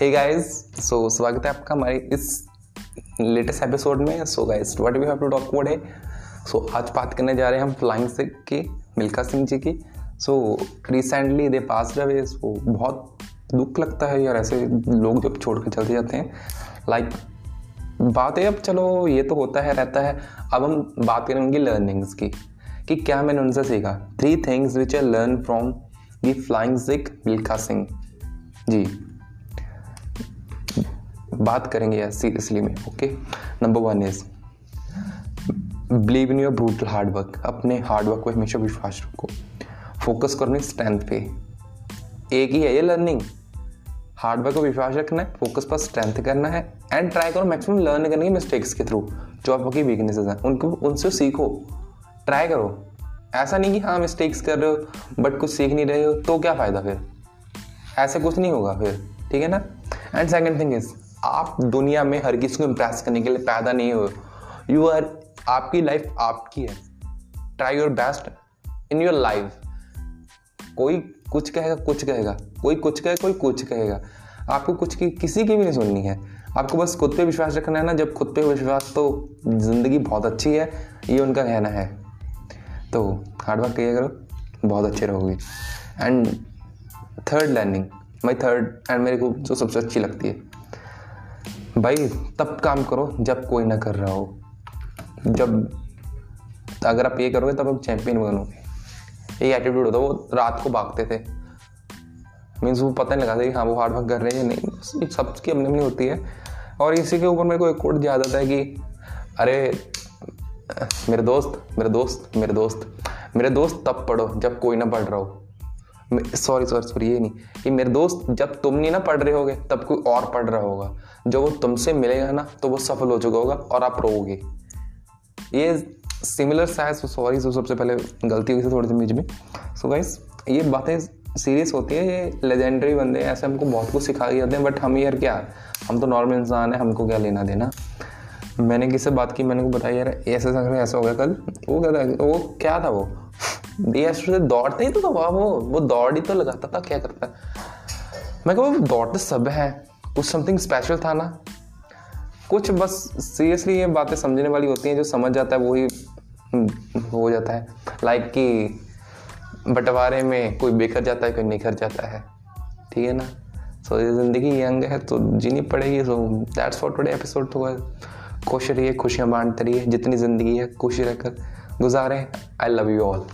Hey guys so स्वागत है आपका हमारे इस लेटेस्ट एपिसोड में। So guys what we have to talk about है। सो आज बात करने जा रहे हैं हम फ्लाइंग सिख की मिल्खा सिंह जी की। सो रिसेंटली दे पास रहे सो बहुत दुख लगता है यार ऐसे लोग जब छोड़ कर चलते जाते हैं। लाइक like, बात है अब चलो ये तो होता है रहता है। अब हम बात करेंगे उनकी लर्निंग्स की कि क्या मैंने उनसे सीखा। Three things which I learn from the flying Sikh Milkha Singh. Ji. बात करेंगे यार सीरियसली में okay number one is believe in your brutal hard work अपने हार्ड वर्क को हमेशा विश्वास रखो। फोकस करो अपनी स्ट्रेंथ पे। एक ही है ये लर्निंग हार्डवर्क को विश्वास रखना है फोकस पर स्ट्रेंथ करना है एंड ट्राई करो मैक्सिमम लर्न करने की मिस्टेक्स के थ्रू जो आपकी वीकनेसेस हैं, उनको उनसे सीखो। ट्राई करो। ऐसा नहीं कि हाँ मिस्टेक्स कर रहे हो बट कुछ सीख नहीं रहे हो तो क्या फ़ायदा फिर? ऐसे कुछ नहीं होगा फिर, ठीक है ना? एंड सेकेंड थिंग इज़ आप दुनिया में हर किसी को इम्प्रेस करने के लिए पैदा नहीं हो यू आर आपकी लाइफ आपकी है। Try your best in your life कोई कुछ कहेगा कुछ कहेगा। कोई कुछ कहेगा कोई कुछ कहेगा। आपको कुछ की, किसी की भी नहीं सुननी है। आपको बस खुद पे विश्वास रखना है ना। जब खुद पे विश्वास तो ज़िंदगी बहुत अच्छी है। ये उनका कहना है। तो हार्ड वर्क किया करो। बहुत अच्छे रहोगे। And third learning my third and मेरे को जो सबसे अच्छी लगती है। भाई, तब काम करो जब कोई ना कर रहा हो। जब अगर आप ये करोगे, तब आप चैंपियन बनोगे। ये एटीट्यूड होता वो रात को भागते थे। मीन्स वो पता नहीं लगा था कि हाँ वो हार्ड वर्क कर रहे हैं या नहीं। सबकी अपनी अपनी होती है। और इसी के ऊपर मेरे को एक कोट याद आता है कि, अरे, मेरे दोस्त मेरे दोस्त मेरे दोस्त मेरे दोस्त तब पढ़ो जब कोई ना पढ़ रहा हो। सॉरी सॉरी सॉरी ये नहीं। कि मेरे दोस्त, जब तुम नहीं ना पढ़ रहे होगे, तब कोई और पढ़ रहा होगा। जब वो तुमसे मिलेगा ना तो वो सफल हो चुका होगा और आप रोगे ये सिमिलर है सॉरी सो सबसे पहले गलती हुई थी थोड़ी सी बीच में। सो गाइस ये बातें सीरियस होती है, ये लेजेंडरी बंदे ऐसे हमको बहुत कुछ सिखा जाते हैं बट हम यार क्या, हम तो नॉर्मल इंसान है, हमको क्या लेना देना। मैंने किससे बात की, मैंने को बताया, यार, ऐसे ऐसा हो गया कल। वो वो क्या था वो? से दौड़ते ही तो था वो वो दौड़ ही तो लगाता था क्या करता मैं कहा दौड़ते सब है कुछ समथिंग स्पेशल था ना? कुछ बस सीरियसली ये बातें समझने वाली होती हैं जो समझ जाता है वही हम्म, हो जाता है। लाइक कि बंटवारे में कोई बेखर जाता है कोई निखर जाता है ठीक है ना? सो so, ये ज़िंदगी यंग है तो जीनी पड़ेगी so that's for today episode तो खुश रहिए खुशियाँ बांटते रहिए जितनी ज़िंदगी है खुशी रहकर गुजारें। I love you all